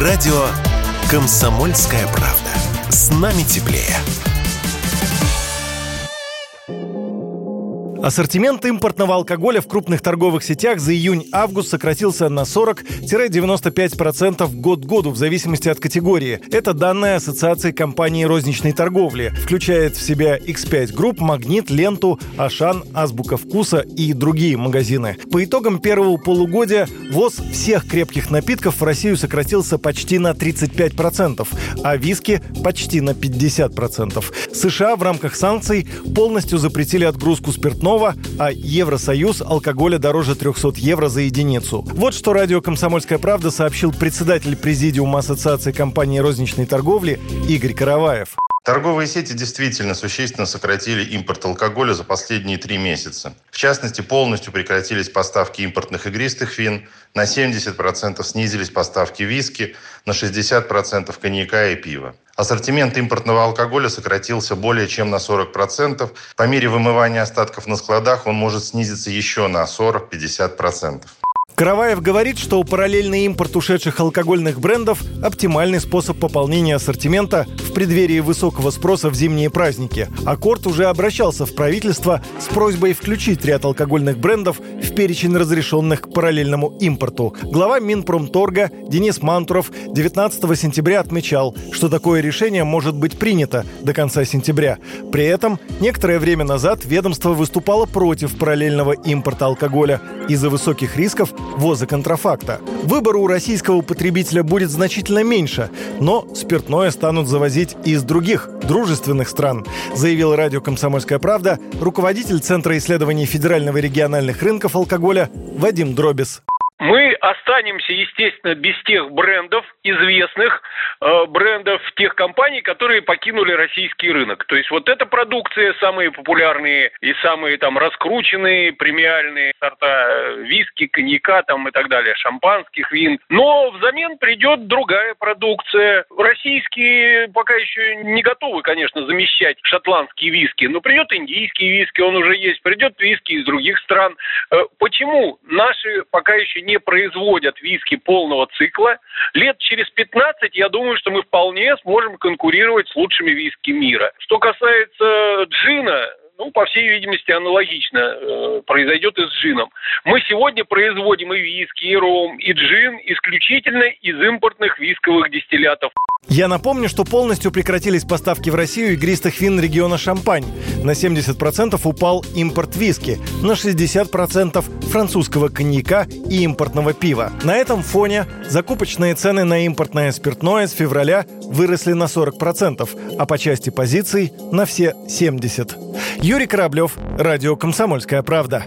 Радио «Комсомольская правда». С нами теплее. Ассортимент импортного алкоголя в крупных торговых сетях за июнь-август сократился на 40-95% год к году в зависимости от категории. Это данные Ассоциации компаний розничной торговли. Включает в себя X5 Group, Магнит, Ленту, Ашан, Азбука Вкуса и другие магазины. По итогам первого полугодия ввоз всех крепких напитков в Россию сократился почти на 35%, а виски почти на 50%. США в рамках санкций полностью запретили отгрузку спиртного спиртного, а Евросоюз алкоголя дороже 300 евро за единицу. Вот что радио «Комсомольская правда» сообщил председатель Президиума Ассоциации компаний розничной торговли Игорь Караваев. Торговые сети действительно существенно сократили импорт алкоголя за последние три месяца. В частности, полностью прекратились поставки импортных игристых вин, на 70% снизились поставки виски, на 60% коньяка и пива. Ассортимент импортного алкоголя сократился более чем на 40%. По мере вымывания остатков на складах он может снизиться еще на 40-50%. Караваев говорит, что параллельный импорт ушедших алкогольных брендов – оптимальный способ пополнения ассортимента в преддверии высокого спроса в зимние праздники. Аккорд уже обращался в правительство с просьбой включить ряд алкогольных брендов в перечень разрешенных к параллельному импорту. Глава Минпромторга Денис Мантуров 19 сентября отмечал, что такое решение может быть принято до конца сентября. При этом некоторое время назад ведомство выступало против параллельного импорта алкоголя из-за высоких рисков ввоза контрафакта. Выбор у российского потребителя будет значительно меньше, но спиртное станут завозить из других дружественных стран, заявил радио «Комсомольская правда» руководитель Центра исследований федерального и региональных рынков алкоголя Вадим Дробис. Мы останемся, естественно, без тех брендов, известных э, брендов тех компаний, которые покинули российский рынок. То есть вот эта продукция, самые популярные и самые там раскрученные, премиальные сорта э, виски, коньяка там и так далее, шампанских вин. Но взамен придет другая продукция. Российские пока еще не готовы, конечно, замещать шотландские виски, но придет индийский виски, он уже есть, придет виски из других стран. Э, почему наши пока еще не производят виски полного цикла? Лет через 15, я думаю, что мы вполне сможем конкурировать с лучшими виски мира. Что касается джина, ну, по всей видимости, аналогично э, произойдет и с джином. Мы сегодня производим и виски, и ром, и джин исключительно из импортных висковых дистиллятов. Я напомню, что полностью прекратились поставки в Россию игристых вин региона Шампань. На 70% упал импорт виски, на 60% французского коньяка и импортного пива. На этом фоне закупочные цены на импортное спиртное с февраля выросли на 40%, а по части позиций на все 70%. Юрий Кораблев, Радио «Комсомольская правда».